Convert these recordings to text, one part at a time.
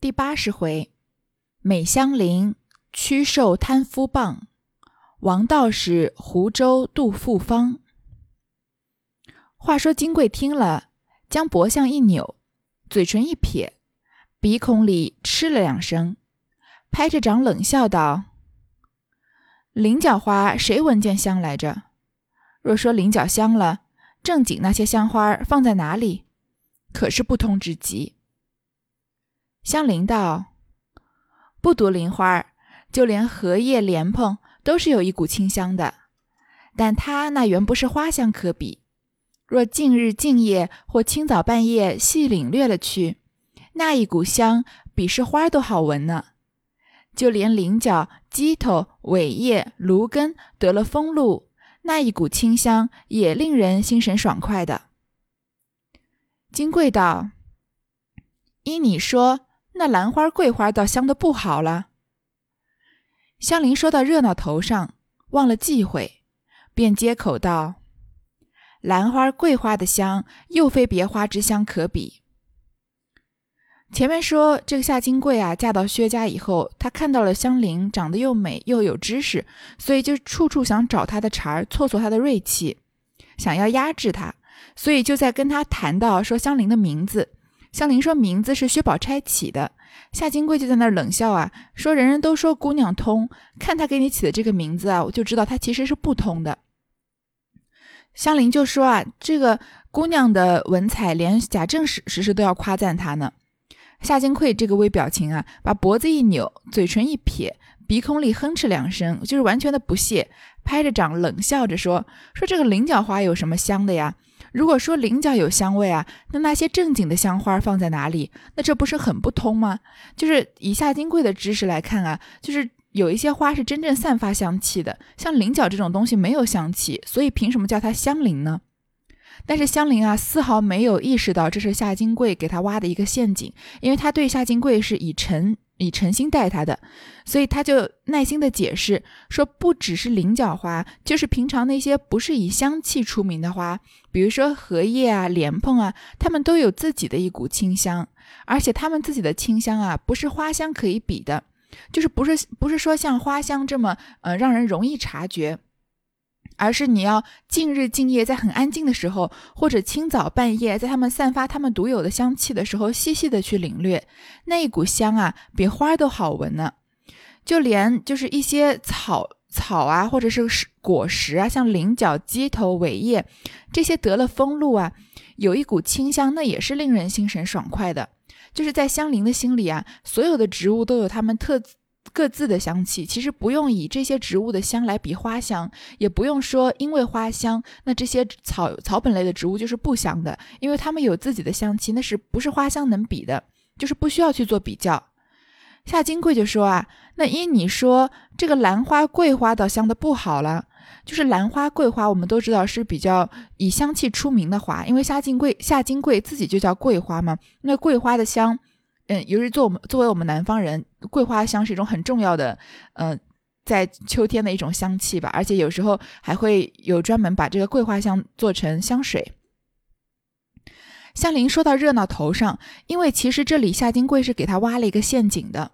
第八十回，美香菱屈受贪夫棒，王道士湖州杜富方。话说金贵听了，将脖项一扭，嘴唇一撇，鼻孔里嗤了两声，拍着掌冷笑道：“菱角花谁闻见香来着？若说菱角香了，正经那些香花放在哪里？可是不通之极。”香菱道：“不独菱花，就连荷叶、莲蓬都是有一股清香的，但它那原不是花香可比。若近日静夜或清早半夜细领略了去，那一股香比是花都好闻呢。就连菱角、鸡头、苇叶、芦根得了风露，那一股清香也令人心神爽快的。”金贵道：“依你说。”那兰花、桂花倒香的不好了。香菱说到热闹头上，忘了忌讳，便接口道：“兰花、桂花的香，又非别花之香可比。”前面说这个夏金桂啊，嫁到薛家以后，她看到了香菱长得又美又有知识，所以就处处想找她的茬儿，挫挫她的锐气，想要压制她，所以就在跟她谈到说香菱的名字。香菱说：“名字是薛宝钗起的。”夏金贵就在那儿冷笑啊，说：“人人都说姑娘通，看她给你起的这个名字啊，我就知道她其实是不通的。”香菱就说：“啊，这个姑娘的文采，连贾政时时时都要夸赞她呢。”夏金贵这个微表情啊，把脖子一扭，嘴唇一撇，鼻孔里哼哧两声，就是完全的不屑，拍着掌冷笑着说：“说这个菱角花有什么香的呀？”如果说菱角有香味啊，那那些正经的香花放在哪里？那这不是很不通吗？就是以夏金贵的知识来看啊，就是有一些花是真正散发香气的，像菱角这种东西没有香气，所以凭什么叫它香菱呢？但是香菱啊，丝毫没有意识到这是夏金贵给他挖的一个陷阱，因为他对夏金贵是以诚。以诚心待他的，所以他就耐心的解释说，不只是菱角花，就是平常那些不是以香气出名的花，比如说荷叶啊、莲蓬啊，它们都有自己的一股清香，而且它们自己的清香啊，不是花香可以比的，就是不是不是说像花香这么呃让人容易察觉。而是你要近日静夜，在很安静的时候，或者清早半夜，在它们散发它们独有的香气的时候，细细的去领略那一股香啊，比花都好闻呢。就连就是一些草草啊，或者是果实啊，像菱角、鸡头、尾叶这些得了风露啊，有一股清香，那也是令人心神爽快的。就是在香菱的心里啊，所有的植物都有它们特。各自的香气，其实不用以这些植物的香来比花香，也不用说因为花香，那这些草草本类的植物就是不香的，因为它们有自己的香气，那是不是花香能比的？就是不需要去做比较。夏金贵就说啊，那依你说，这个兰花、桂花倒香的不好了。就是兰花、桂花，我们都知道是比较以香气出名的花，因为夏金贵夏金贵自己就叫桂花嘛，那桂花的香。嗯，由于作我们作为我们南方人，桂花香是一种很重要的，呃，在秋天的一种香气吧。而且有时候还会有专门把这个桂花香做成香水。香菱说到热闹头上，因为其实这里夏金贵是给他挖了一个陷阱的。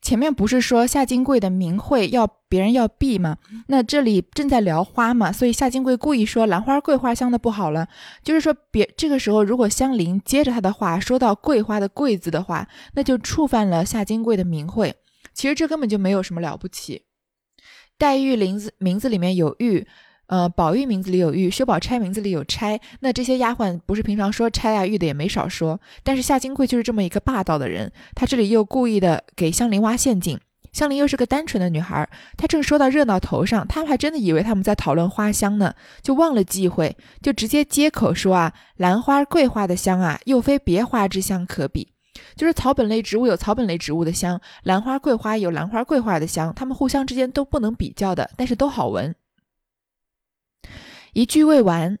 前面不是说夏金贵的名讳要别人要避吗？那这里正在聊花嘛，所以夏金贵故意说兰花、桂花香的不好了，就是说别这个时候如果香菱接着他的话说到桂花的桂字的话，那就触犯了夏金贵的名讳。其实这根本就没有什么了不起。黛玉名字名字里面有玉。呃，宝玉名字里有玉，薛宝钗名字里有钗，那这些丫鬟不是平常说钗啊玉的也没少说。但是夏金桂就是这么一个霸道的人，他这里又故意的给香菱挖陷阱。香菱又是个单纯的女孩，她正说到热闹头上，他们还真的以为他们在讨论花香呢，就忘了忌讳，就直接接口说啊，兰花、桂花的香啊，又非别花之香可比。就是草本类植物有草本类植物的香，兰花、桂花有兰花、桂花的香，它们互相之间都不能比较的，但是都好闻。一句未完，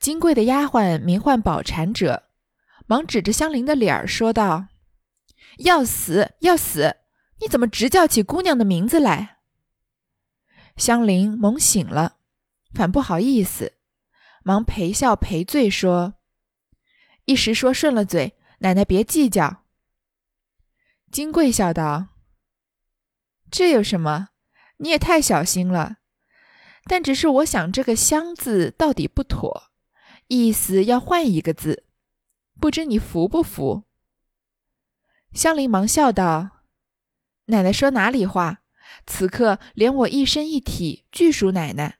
金贵的丫鬟名唤宝蟾者，忙指着香菱的脸儿说道：“要死要死！你怎么直叫起姑娘的名字来？”香菱猛醒了，反不好意思，忙陪笑赔罪说：“一时说顺了嘴，奶奶别计较。”金贵笑道：“这有什么？你也太小心了。但只是我想这个‘香’字到底不妥，意思要换一个字，不知你服不服？”香菱忙笑道：“奶奶说哪里话？此刻连我一身一体俱属奶奶，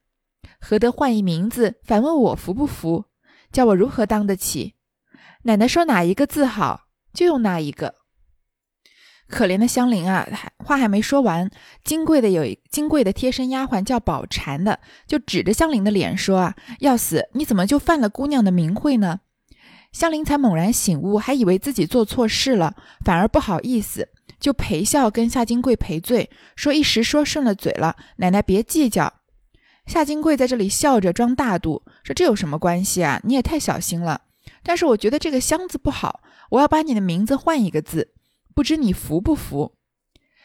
何得换一名字？反问我服不服？叫我如何当得起？奶奶说哪一个字好，就用哪一个。”可怜的香菱啊，还话还没说完，金贵的有一金贵的贴身丫鬟叫宝蟾的，就指着香菱的脸说啊：“要死！你怎么就犯了姑娘的名讳呢？”香菱才猛然醒悟，还以为自己做错事了，反而不好意思，就陪笑跟夏金贵赔罪，说一时说顺了嘴了，奶奶别计较。夏金贵在这里笑着装大度，说：“这有什么关系啊？你也太小心了。但是我觉得这个箱子不好，我要把你的名字换一个字。”不知你服不服？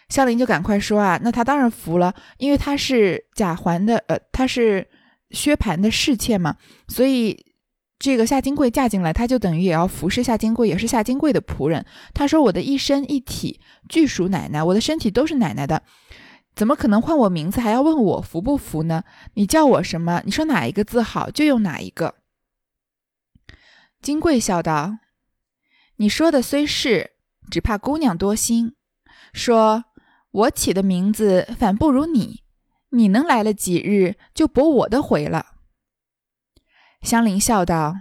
香菱就赶快说啊，那他当然服了，因为他是贾环的，呃，他是薛蟠的侍妾嘛，所以这个夏金贵嫁进来，他就等于也要服侍夏金贵，也是夏金贵的仆人。他说：“我的一身一体俱属奶奶，我的身体都是奶奶的，怎么可能换我名字还要问我服不服呢？你叫我什么？你说哪一个字好，就用哪一个。”金贵笑道：“你说的虽是。”只怕姑娘多心，说我起的名字反不如你，你能来了几日就驳我的回了。香菱笑道：“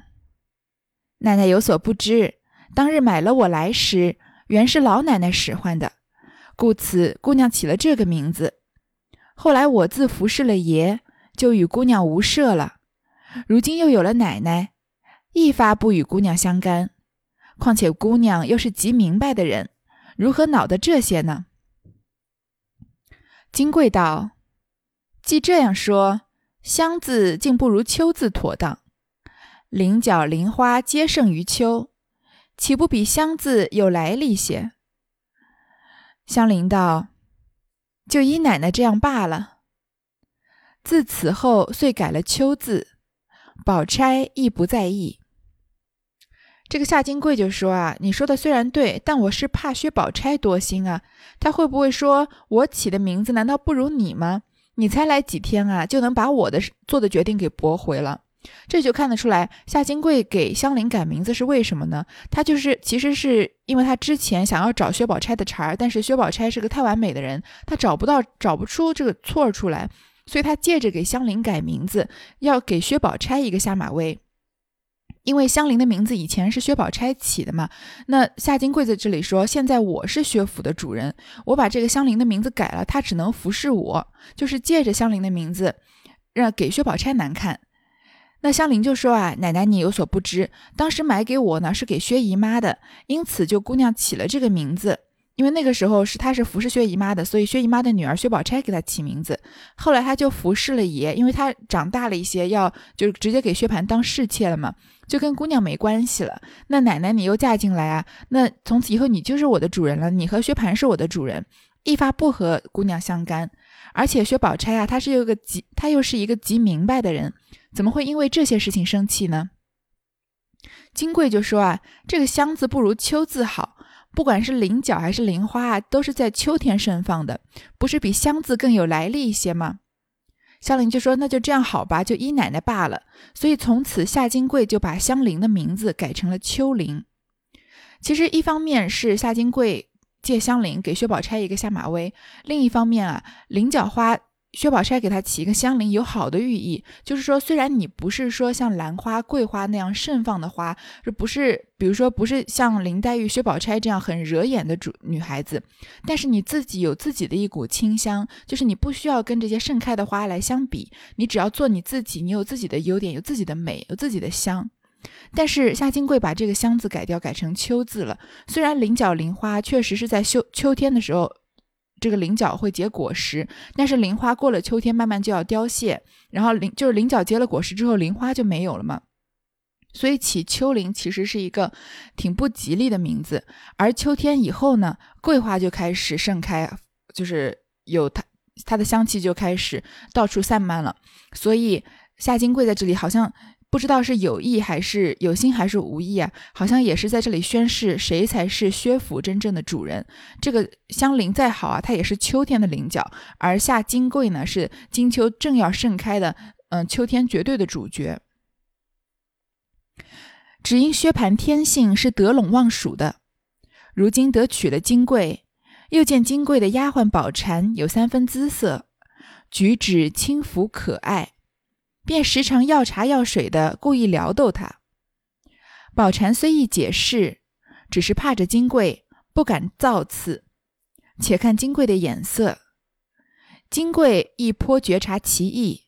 奶奶有所不知，当日买了我来时，原是老奶奶使唤的，故此姑娘起了这个名字。后来我自服侍了爷，就与姑娘无涉了。如今又有了奶奶，一发不与姑娘相干。”况且姑娘又是极明白的人，如何恼得这些呢？金贵道：“既这样说，香字竟不如秋字妥当。菱角、菱花皆胜于秋，岂不比香字有来历些？”香菱道：“就依奶奶这样罢了。”自此后，遂改了秋字。宝钗亦不在意。这个夏金贵就说啊，你说的虽然对，但我是怕薛宝钗多心啊。他会不会说我起的名字难道不如你吗？你才来几天啊，就能把我的做的决定给驳回了？这就看得出来，夏金贵给香菱改名字是为什么呢？他就是其实是因为他之前想要找薛宝钗的茬儿，但是薛宝钗是个太完美的人，他找不到找不出这个错出来，所以他借着给香菱改名字，要给薛宝钗一个下马威。因为香菱的名字以前是薛宝钗起的嘛，那夏金贵在这里说，现在我是薛府的主人，我把这个香菱的名字改了，她只能服侍我，就是借着香菱的名字，让给薛宝钗难看。那香菱就说啊，奶奶你有所不知，当时买给我呢是给薛姨妈的，因此就姑娘起了这个名字。因为那个时候是她是服侍薛姨妈的，所以薛姨妈的女儿薛宝钗给她起名字。后来她就服侍了爷，因为她长大了一些，要就是直接给薛蟠当侍妾了嘛，就跟姑娘没关系了。那奶奶你又嫁进来啊，那从此以后你就是我的主人了，你和薛蟠是我的主人，一发不和姑娘相干。而且薛宝钗啊，她是有个极，她又是一个极明白的人，怎么会因为这些事情生气呢？金贵就说啊，这个香字不如秋字好。不管是菱角还是菱花啊，都是在秋天盛放的，不是比香字更有来历一些吗？香菱就说：“那就这样好吧，就依奶奶罢了。”所以从此夏金桂就把香菱的名字改成了秋菱。其实一方面是夏金桂借香菱给薛宝钗一个下马威，另一方面啊，菱角花。薛宝钗给他起一个香菱，有好的寓意，就是说，虽然你不是说像兰花、桂花那样盛放的花，这不是，比如说不是像林黛玉、薛宝钗这样很惹眼的主女孩子，但是你自己有自己的一股清香，就是你不需要跟这些盛开的花来相比，你只要做你自己，你有自己的优点，有自己的美，有自己的香。但是夏金桂把这个香字改掉，改成秋字了。虽然菱角、菱花确实是在秋秋天的时候。这个菱角会结果实，但是菱花过了秋天慢慢就要凋谢，然后菱就是菱角结了果实之后，菱花就没有了嘛。所以起秋菱其实是一个挺不吉利的名字。而秋天以后呢，桂花就开始盛开，就是有它它的香气就开始到处散漫了。所以夏金贵在这里好像不知道是有意还是有心还是无意啊，好像也是在这里宣誓谁才是薛府真正的主人。这个香菱再好啊，它也是秋天的菱角，而夏金桂呢是金秋正要盛开的，嗯，秋天绝对的主角。只因薛蟠天性是得陇望蜀的，如今得娶了金桂，又见金桂的丫鬟宝蟾有三分姿色，举止轻浮可爱。便时常要茶要水的，故意撩逗他。宝蟾虽意解释，只是怕着金贵，不敢造次。且看金贵的眼色，金贵亦颇觉察其意，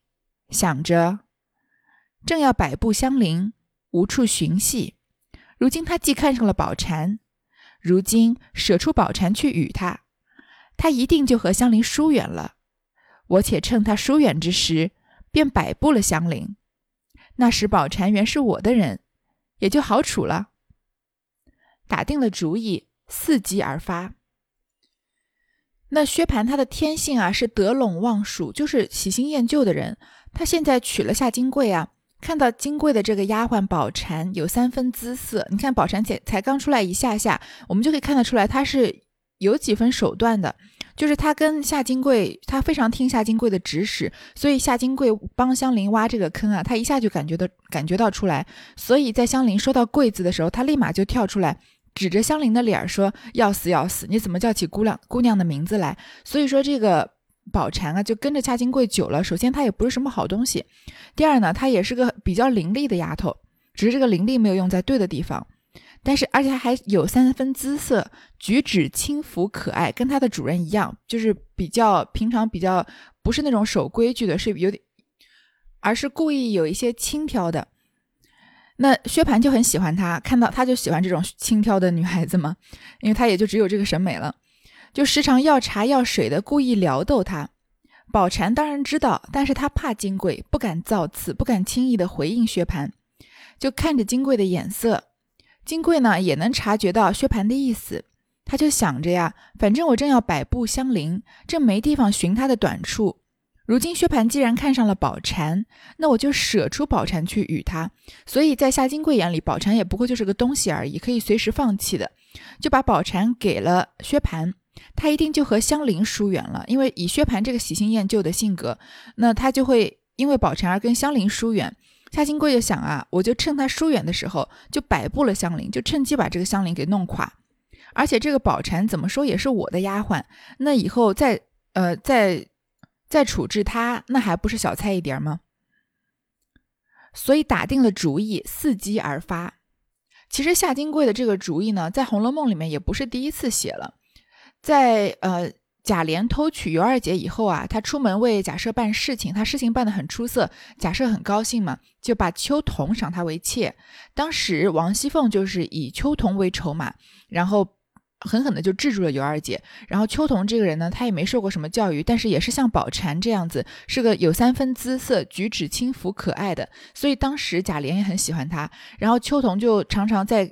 想着正要摆布香菱，无处寻隙。如今他既看上了宝蟾，如今舍出宝蟾去与他，他一定就和香菱疏远了。我且趁他疏远之时。便摆布了香菱，那时宝蟾原是我的人，也就好处了。打定了主意，伺机而发。那薛蟠他的天性啊，是得陇望蜀，就是喜新厌旧的人。他现在娶了夏金桂啊，看到金桂的这个丫鬟宝蟾有三分姿色，你看宝蟾才才刚出来一下下，我们就可以看得出来，他是有几分手段的。就是他跟夏金贵，他非常听夏金贵的指使，所以夏金贵帮香菱挖这个坑啊，他一下就感觉到感觉到出来。所以在香菱说到“贵”字的时候，他立马就跳出来，指着香菱的脸说：“要死要死！你怎么叫起姑娘姑娘的名字来？”所以说这个宝蟾啊，就跟着夏金贵久了。首先她也不是什么好东西，第二呢，她也是个比较伶俐的丫头，只是这个伶俐没有用在对的地方。但是，而且他还有三分姿色，举止轻浮可爱，跟他的主人一样，就是比较平常，比较不是那种守规矩的，是有点，而是故意有一些轻佻的。那薛蟠就很喜欢他，看到他就喜欢这种轻佻的女孩子嘛，因为他也就只有这个审美了，就时常要茶要水的，故意撩逗他。宝蟾当然知道，但是他怕金贵，不敢造次，不敢轻易的回应薛蟠，就看着金贵的眼色。金贵呢也能察觉到薛蟠的意思，他就想着呀，反正我正要摆布香菱，正没地方寻他的短处。如今薛蟠既然看上了宝蟾，那我就舍出宝蟾去与他。所以在夏金贵眼里，宝蟾也不过就是个东西而已，可以随时放弃的，就把宝蟾给了薛蟠，他一定就和香菱疏远了。因为以薛蟠这个喜新厌旧的性格，那他就会因为宝蟾而跟香菱疏远。夏金贵就想啊，我就趁他疏远的时候，就摆布了香菱，就趁机把这个香菱给弄垮。而且这个宝蟾怎么说也是我的丫鬟，那以后再呃再再处置他，那还不是小菜一碟吗？所以打定了主意，伺机而发。其实夏金贵的这个主意呢，在《红楼梦》里面也不是第一次写了，在呃。贾琏偷娶尤二姐以后啊，他出门为贾赦办事情，他事情办得很出色，贾赦很高兴嘛，就把秋桐赏他为妾。当时王熙凤就是以秋桐为筹码，然后狠狠的就制住了尤二姐。然后秋桐这个人呢，他也没受过什么教育，但是也是像宝蟾这样子，是个有三分姿色、举止轻浮可爱的，所以当时贾琏也很喜欢他。然后秋桐就常常在，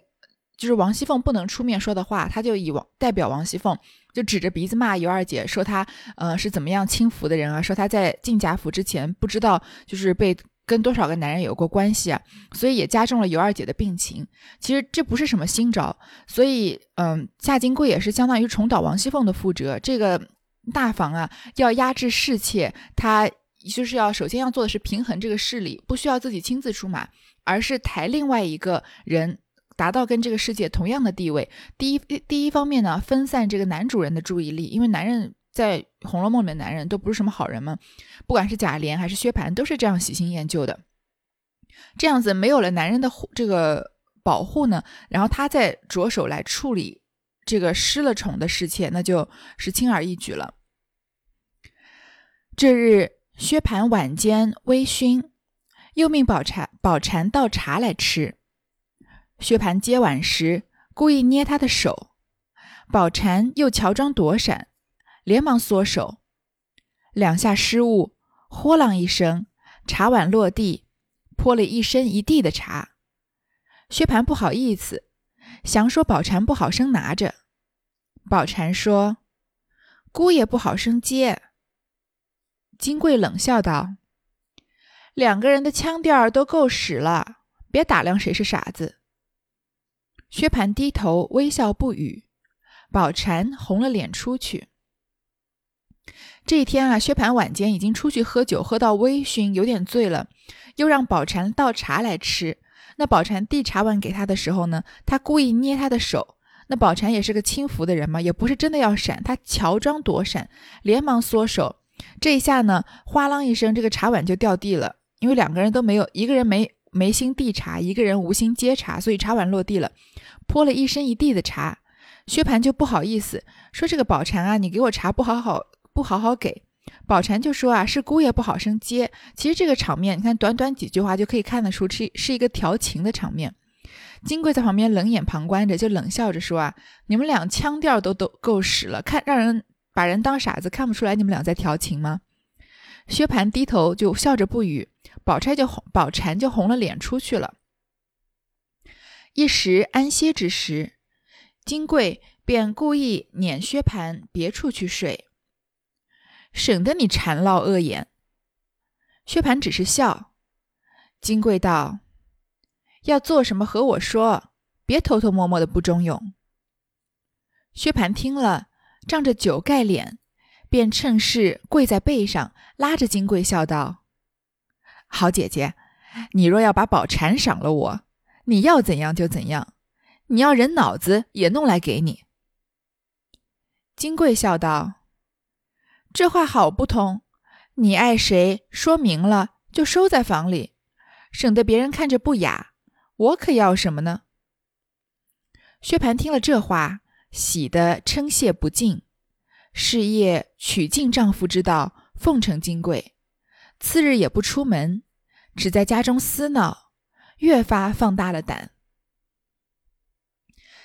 就是王熙凤不能出面说的话，他就以王代表王熙凤。就指着鼻子骂尤二姐，说她呃是怎么样轻浮的人啊？说她在进贾府之前不知道就是被跟多少个男人有过关系啊，所以也加重了尤二姐的病情。其实这不是什么新招，所以嗯，夏金贵也是相当于重蹈王熙凤的覆辙。这个大房啊，要压制侍妾，他就是要首先要做的是平衡这个势力，不需要自己亲自出马，而是抬另外一个人。达到跟这个世界同样的地位。第一，第一方面呢，分散这个男主人的注意力，因为男人在《红楼梦》里面，男人都不是什么好人嘛，不管是贾琏还是薛蟠，都是这样喜新厌旧的。这样子没有了男人的这个保护呢，然后他再着手来处理这个失了宠的侍妾，那就是轻而易举了。这日，薛蟠晚间微醺，又命宝蟾宝蟾倒茶来吃。薛蟠接碗时，故意捏他的手，宝蟾又乔装躲闪，连忙缩手，两下失误，豁啷一声，茶碗落地，泼了一身一地的茶。薛蟠不好意思，想说宝蟾不好生拿着，宝蟾说：“姑爷不好生接。”金贵冷笑道：“两个人的腔调都够使了，别打量谁是傻子。薛蟠低头微笑不语，宝蟾红了脸出去。这一天啊，薛蟠晚间已经出去喝酒，喝到微醺，有点醉了，又让宝蟾倒茶来吃。那宝蟾递茶碗给他的时候呢，他故意捏他的手。那宝蟾也是个轻浮的人嘛，也不是真的要闪，他乔装躲闪，连忙缩手。这一下呢，哗啷一声，这个茶碗就掉地了。因为两个人都没有，一个人没没心递茶，一个人无心接茶，所以茶碗落地了，泼了一身一地的茶。薛蟠就不好意思说：“这个宝蟾啊，你给我茶不好好不好好给。”宝蟾就说：“啊，是姑爷不好生接。”其实这个场面，你看短短几句话就可以看得出，是是一个调情的场面。金贵在旁边冷眼旁观着，就冷笑着说：“啊，你们俩腔调都都够使了，看让人把人当傻子，看不出来你们俩在调情吗？”薛蟠低头就笑着不语，宝钗就红，宝蟾就红了脸出去了。一时安歇之时，金贵便故意撵薛蟠别处去睡，省得你缠唠恶言。薛蟠只是笑。金贵道。要做什么和我说，别偷偷摸摸的不中用。薛蟠听了，仗着酒盖脸，便趁势跪在背上，拉着金贵笑道：“好姐姐，你若要把宝蟾赏了我，你要怎样就怎样，你要人脑子也弄来给你。”金贵笑道：“这话好不通，你爱谁说明了就收在房里，省得别人看着不雅。”我可要什么呢？薛蟠听了这话，喜得称谢不尽。是夜取尽丈夫之道，奉承金贵。次日也不出门，只在家中厮闹，越发放大了胆。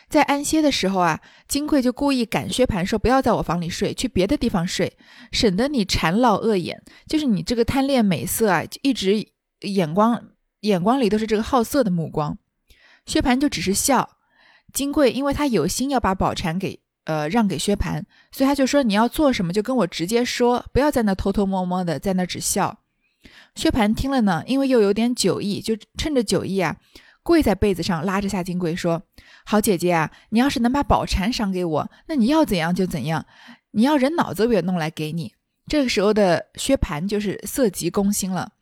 在安歇的时候啊，金贵就故意赶薛蟠说：“不要在我房里睡，去别的地方睡，省得你缠老恶眼。就是你这个贪恋美色啊，一直眼光。”眼光里都是这个好色的目光，薛蟠就只是笑。金贵因为他有心要把宝蟾给呃让给薛蟠，所以他就说你要做什么就跟我直接说，不要在那偷偷摸摸的在那只笑。薛蟠听了呢，因为又有点酒意，就趁着酒意啊，跪在被子上拉着夏金贵说：“好姐姐啊，你要是能把宝蟾赏给我，那你要怎样就怎样，你要人脑子我也弄来给你。”这个时候的薛蟠就是色急攻心了。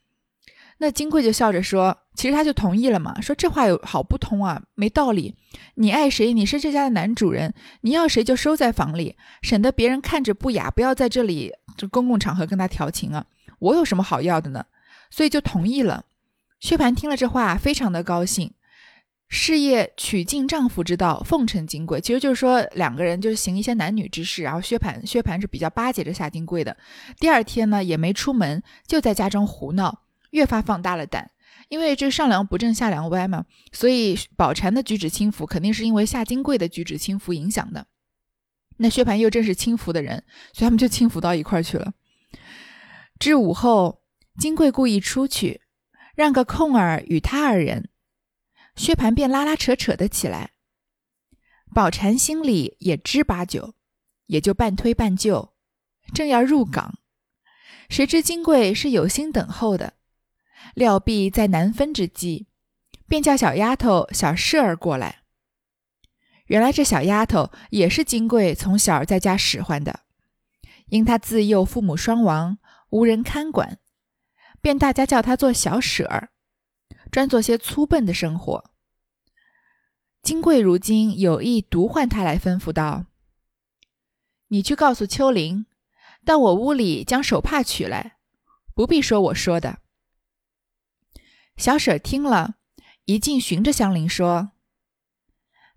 那金贵就笑着说：“其实他就同意了嘛，说这话有好不通啊，没道理。你爱谁，你是这家的男主人，你要谁就收在房里，省得别人看着不雅，不要在这里这公共场合跟他调情啊。我有什么好要的呢？所以就同意了。”薛蟠听了这话，非常的高兴。事业取尽丈夫之道，奉承金贵，其实就是说两个人就是行一些男女之事。然后薛蟠薛蟠是比较巴结着夏金贵的。第二天呢，也没出门，就在家中胡闹。越发放大了胆，因为这上梁不正下梁歪嘛，所以宝蟾的举止轻浮，肯定是因为夏金贵的举止轻浮影响的。那薛蟠又正是轻浮的人，所以他们就轻浮到一块儿去了。至午后，金贵故意出去，让个空儿与他二人，薛蟠便拉拉扯扯的起来。宝蟾心里也知八九，也就半推半就，正要入港，谁知金贵是有心等候的。料必在难分之际，便叫小丫头小麝儿过来。原来这小丫头也是金贵从小在家使唤的，因她自幼父母双亡，无人看管，便大家叫她做小舍儿，专做些粗笨的生活。金贵如今有意独唤她来，吩咐道：“你去告诉秋玲，到我屋里将手帕取来，不必说我说的。”小婶听了一进，寻着香菱说：“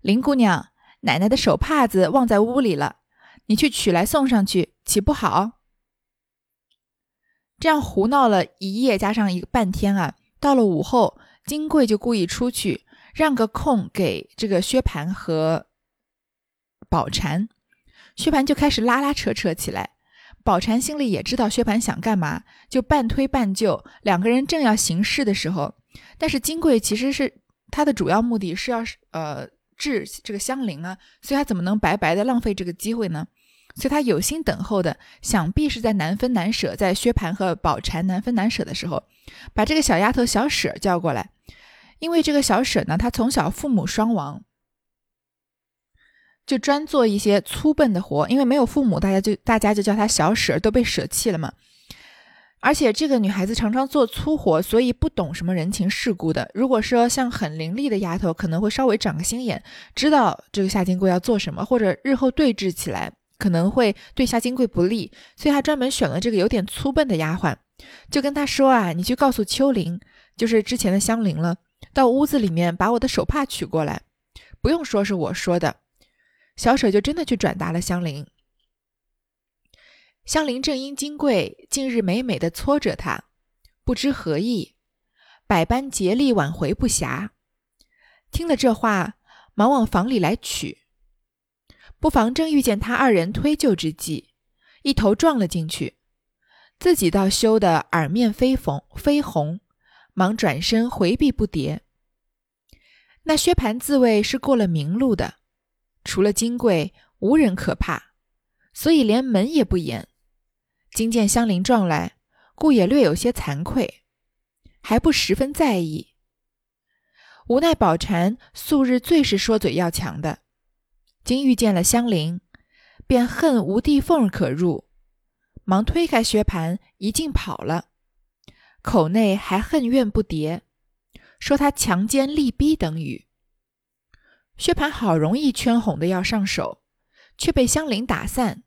林姑娘，奶奶的手帕子忘在屋里了，你去取来送上去，岂不好？”这样胡闹了一夜，加上一个半天啊，到了午后，金贵就故意出去，让个空给这个薛蟠和宝蟾，薛蟠就开始拉拉扯扯起来。宝蟾心里也知道薛蟠想干嘛，就半推半就。两个人正要行事的时候，但是金贵其实是他的主要目的是要呃治这个香菱啊，所以他怎么能白白的浪费这个机会呢？所以他有心等候的，想必是在难分难舍，在薛蟠和宝蟾难分难舍的时候，把这个小丫头小舍叫过来。因为这个小舍呢，她从小父母双亡，就专做一些粗笨的活。因为没有父母，大家就大家就叫她小舍，都被舍弃了嘛。而且这个女孩子常常做粗活，所以不懂什么人情世故的。如果说像很伶俐的丫头，可能会稍微长个心眼，知道这个夏金贵要做什么，或者日后对峙起来可能会对夏金贵不利，所以她专门选了这个有点粗笨的丫鬟，就跟她说啊：“你去告诉秋玲，就是之前的香菱了，到屋子里面把我的手帕取过来。不用说是我说的。”小舍就真的去转达了香菱。香菱正因金贵近日美美的搓着她，不知何意，百般竭力挽回不暇。听了这话，忙往房里来取。不妨正遇见他二人推就之际，一头撞了进去，自己倒羞得耳面绯红绯红，忙转身回避不迭。那薛蟠自谓是过了明路的，除了金贵，无人可怕，所以连门也不掩。今见香菱撞来，故也略有些惭愧，还不十分在意。无奈宝蟾素日最是说嘴要强的，今遇见了香菱，便恨无地缝可入，忙推开薛蟠，一径跑了，口内还恨怨不迭，说他强奸力逼等语。薛蟠好容易圈哄的要上手，却被香菱打散。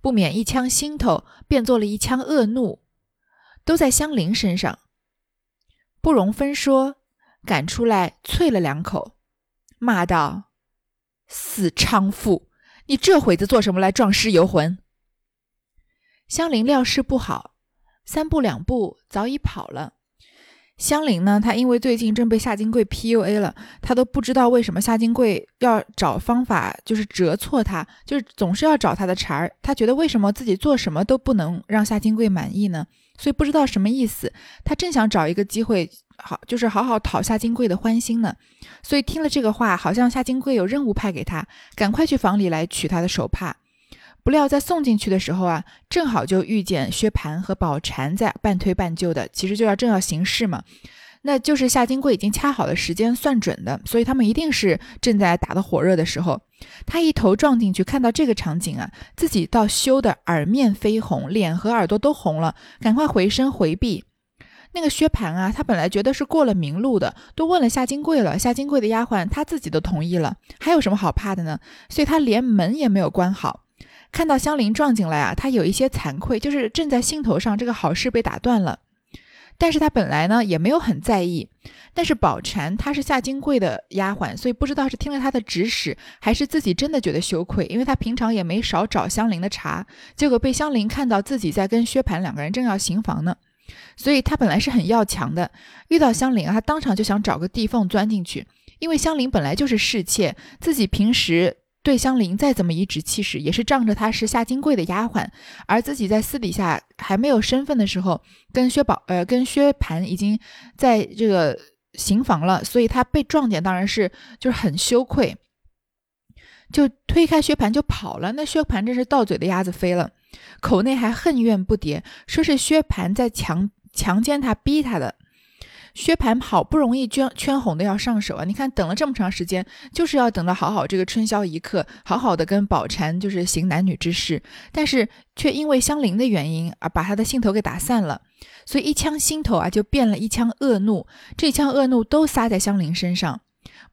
不免一腔心头变作了一腔恶怒，都在香菱身上，不容分说，赶出来啐了两口，骂道：“死娼妇，你这会子做什么来撞尸游魂？”香菱料事不好，三步两步早已跑了。香菱呢？她因为最近正被夏金贵 PUA 了，她都不知道为什么夏金贵要找方法，就是折挫她，就是总是要找她的茬儿。她觉得为什么自己做什么都不能让夏金贵满意呢？所以不知道什么意思。她正想找一个机会，好就是好好讨夏金贵的欢心呢。所以听了这个话，好像夏金贵有任务派给他，赶快去房里来取他的手帕。不料在送进去的时候啊，正好就遇见薛蟠和宝蟾在半推半就的，其实就要正要行事嘛。那就是夏金贵已经掐好了时间，算准的，所以他们一定是正在打得火热的时候。他一头撞进去，看到这个场景啊，自己倒羞得耳面绯红，脸和耳朵都红了，赶快回身回避。那个薛蟠啊，他本来觉得是过了明路的，都问了夏金贵了，夏金贵的丫鬟他自己都同意了，还有什么好怕的呢？所以他连门也没有关好。看到香菱撞进来啊，他有一些惭愧，就是正在兴头上，这个好事被打断了。但是他本来呢也没有很在意。但是宝蟾她是夏金贵的丫鬟，所以不知道是听了他的指使，还是自己真的觉得羞愧，因为他平常也没少找香菱的茬，结果被香菱看到自己在跟薛蟠两个人正要行房呢，所以他本来是很要强的，遇到香菱啊，他当场就想找个地缝钻进去，因为香菱本来就是侍妾，自己平时。对香菱再怎么颐指气使，也是仗着她是夏金贵的丫鬟，而自己在私底下还没有身份的时候，跟薛宝呃跟薛蟠已经在这个行房了，所以他被撞见当然是就是很羞愧，就推开薛蟠就跑了。那薛蟠真是到嘴的鸭子飞了，口内还恨怨不迭，说是薛蟠在强强奸她，逼她的。薛蟠好不容易圈圈红的要上手啊！你看等了这么长时间，就是要等到好好这个春宵一刻，好好的跟宝蟾就是行男女之事，但是却因为香菱的原因而把他的兴头给打散了，所以一腔心头啊就变了一腔恶怒，这腔恶怒都撒在香菱身上，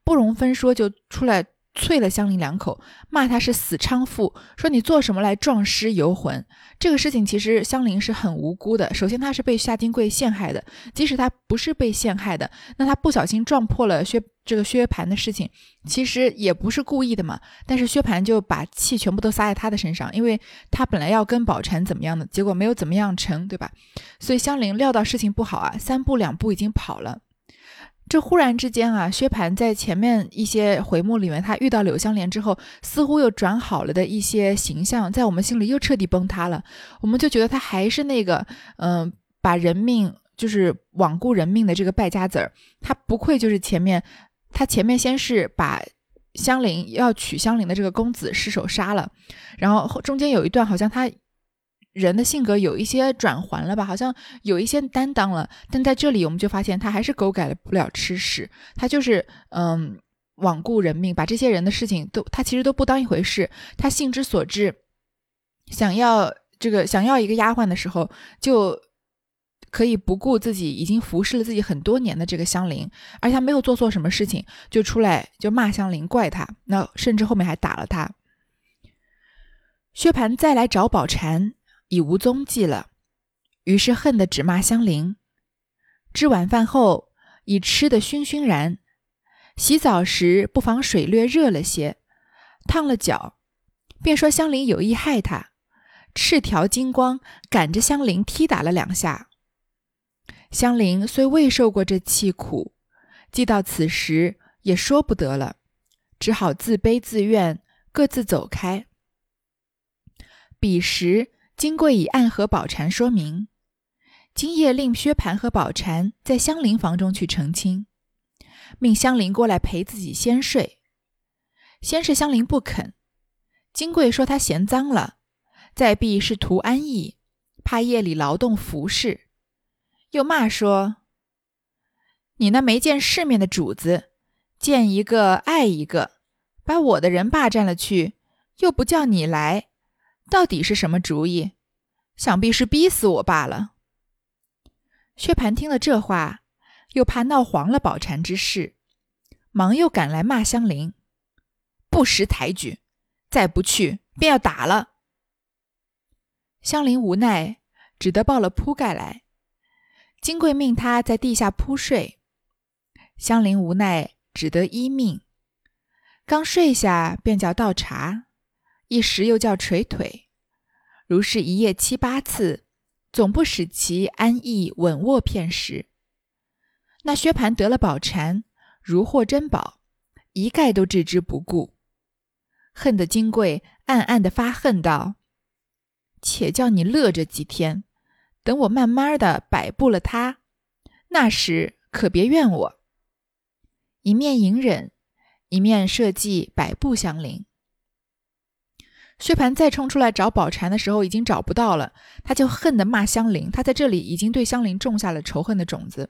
不容分说就出来。啐了香菱两口，骂她是死娼妇，说你做什么来撞尸游魂？这个事情其实香菱是很无辜的。首先，她是被夏金贵陷害的，即使她不是被陷害的，那她不小心撞破了薛这个薛蟠的事情，其实也不是故意的嘛。但是薛蟠就把气全部都撒在她的身上，因为他本来要跟宝蟾怎么样的，结果没有怎么样成，对吧？所以香菱料到事情不好啊，三步两步已经跑了。这忽然之间啊，薛蟠在前面一些回目里面，他遇到柳湘莲之后，似乎又转好了的一些形象，在我们心里又彻底崩塌了。我们就觉得他还是那个，嗯，把人命就是罔顾人命的这个败家子儿。他不愧就是前面，他前面先是把香菱要娶香菱的这个公子失手杀了，然后中间有一段好像他人的性格有一些转环了吧，好像有一些担当了，但在这里我们就发现他还是狗改不了吃屎，他就是嗯罔顾人命，把这些人的事情都他其实都不当一回事，他性之所至，想要这个想要一个丫鬟的时候就。可以不顾自己已经服侍了自己很多年的这个香菱，而且他没有做错什么事情，就出来就骂香菱，怪他，那甚至后面还打了他。薛蟠再来找宝蟾，已无踪迹了，于是恨得只骂香菱。吃晚饭后，已吃得醺醺然，洗澡时不妨水略热了些，烫了脚，便说香菱有意害他，赤条金光赶着香菱踢打了两下。香菱虽未受过这气苦，既到此时也说不得了，只好自悲自怨，各自走开。彼时金贵已暗和宝蟾说明，今夜令薛蟠和宝蟾在香菱房中去成亲，命香菱过来陪自己先睡。先是香菱不肯，金贵说她嫌脏了，再必是图安逸，怕夜里劳动服侍。又骂说：“你那没见世面的主子，见一个爱一个，把我的人霸占了去，又不叫你来，到底是什么主意？想必是逼死我罢了。”薛蟠听了这话，又怕闹黄了宝蟾之事，忙又赶来骂香菱，不识抬举，再不去便要打了。香菱无奈，只得抱了铺盖来。金贵命他在地下铺睡，香菱无奈，只得依命。刚睡下，便叫倒茶，一时又叫捶腿，如是一夜七八次，总不使其安逸稳卧片时。那薛蟠得了宝蟾，如获珍宝，一概都置之不顾，恨得金贵暗暗的发恨道：“且叫你乐着几天。”等我慢慢的摆布了他，那时可别怨我。一面隐忍，一面设计摆布香菱。薛蟠再冲出来找宝蟾的时候，已经找不到了，他就恨的骂香菱。他在这里已经对香菱种下了仇恨的种子。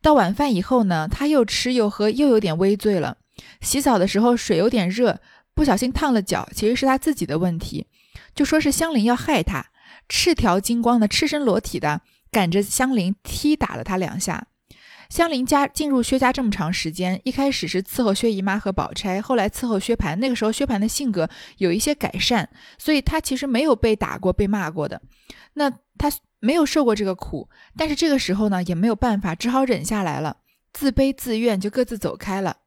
到晚饭以后呢，他又吃又喝，又有点微醉了。洗澡的时候水有点热，不小心烫了脚，其实是他自己的问题，就说是香菱要害他。赤条金光的赤身裸体的赶着香菱踢打了他两下。香菱家进入薛家这么长时间，一开始是伺候薛姨妈和宝钗，后来伺候薛蟠。那个时候薛蟠的性格有一些改善，所以他其实没有被打过、被骂过的。那他没有受过这个苦，但是这个时候呢也没有办法，只好忍下来了，自卑自怨，就各自走开了。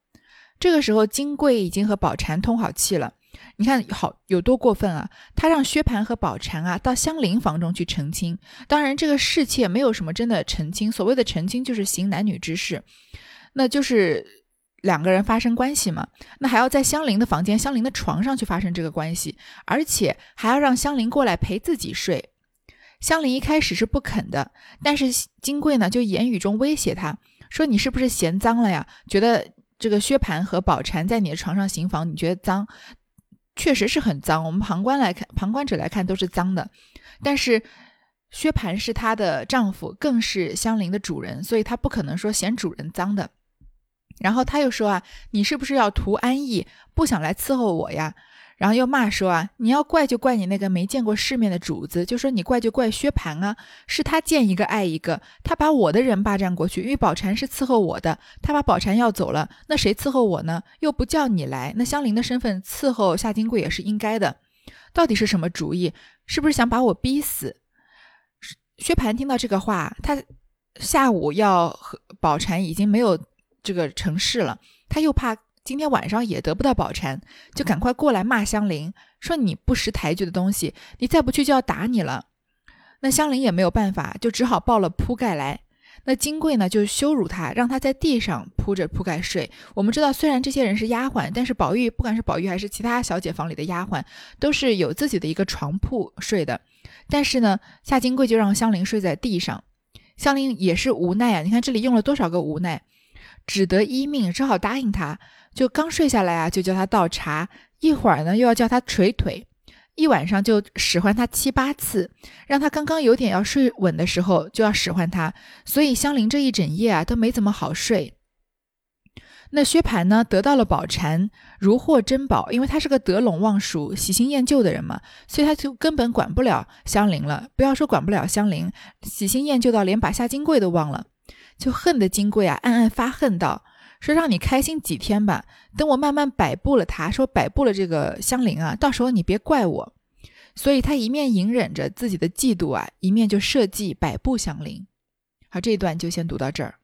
这个时候金贵已经和宝蟾通好气了。你看好有多过分啊！他让薛蟠和宝蟾啊到香菱房中去成亲。当然，这个侍妾没有什么真的成亲。所谓的成亲就是行男女之事，那就是两个人发生关系嘛。那还要在香菱的房间、香菱的床上去发生这个关系，而且还要让香菱过来陪自己睡。香菱一开始是不肯的，但是金贵呢就言语中威胁他说：“你是不是嫌脏了呀？觉得这个薛蟠和宝蟾在你的床上行房，你觉得脏？”确实是很脏，我们旁观来看，旁观者来看都是脏的。但是薛蟠是她的丈夫，更是香菱的主人，所以她不可能说嫌主人脏的。然后他又说啊，你是不是要图安逸，不想来伺候我呀？然后又骂说啊，你要怪就怪你那个没见过世面的主子，就说你怪就怪薛蟠啊，是他见一个爱一个，他把我的人霸占过去，因为宝蟾是伺候我的，他把宝蟾要走了，那谁伺候我呢？又不叫你来，那香菱的身份伺候夏金贵也是应该的，到底是什么主意？是不是想把我逼死？薛蟠听到这个话，他下午要和宝蟾已经没有这个成事了，他又怕。今天晚上也得不到宝蟾，就赶快过来骂香菱，说你不识抬举的东西，你再不去就要打你了。那香菱也没有办法，就只好抱了铺盖来。那金贵呢，就羞辱她，让她在地上铺着铺盖睡。我们知道，虽然这些人是丫鬟，但是宝玉不管是宝玉还是其他小姐房里的丫鬟，都是有自己的一个床铺睡的。但是呢，夏金贵就让香菱睡在地上，香菱也是无奈啊。你看这里用了多少个无奈。只得依命，只好答应他。就刚睡下来啊，就叫他倒茶；一会儿呢，又要叫他捶腿。一晚上就使唤他七八次，让他刚刚有点要睡稳的时候就要使唤他。所以香菱这一整夜啊都没怎么好睡。那薛蟠呢，得到了宝蟾，如获珍宝，因为他是个得陇望蜀、喜新厌旧的人嘛，所以他就根本管不了香菱了。不要说管不了香菱，喜新厌旧到连把夏金桂都忘了，就恨得金桂啊，暗暗发恨道：“说让你开心几天吧，等我慢慢摆布了他，说摆布了这个香菱啊，到时候你别怪我。”所以他一面隐忍着自己的嫉妒啊，一面就设计摆布香菱。好，这一段就先读到这儿。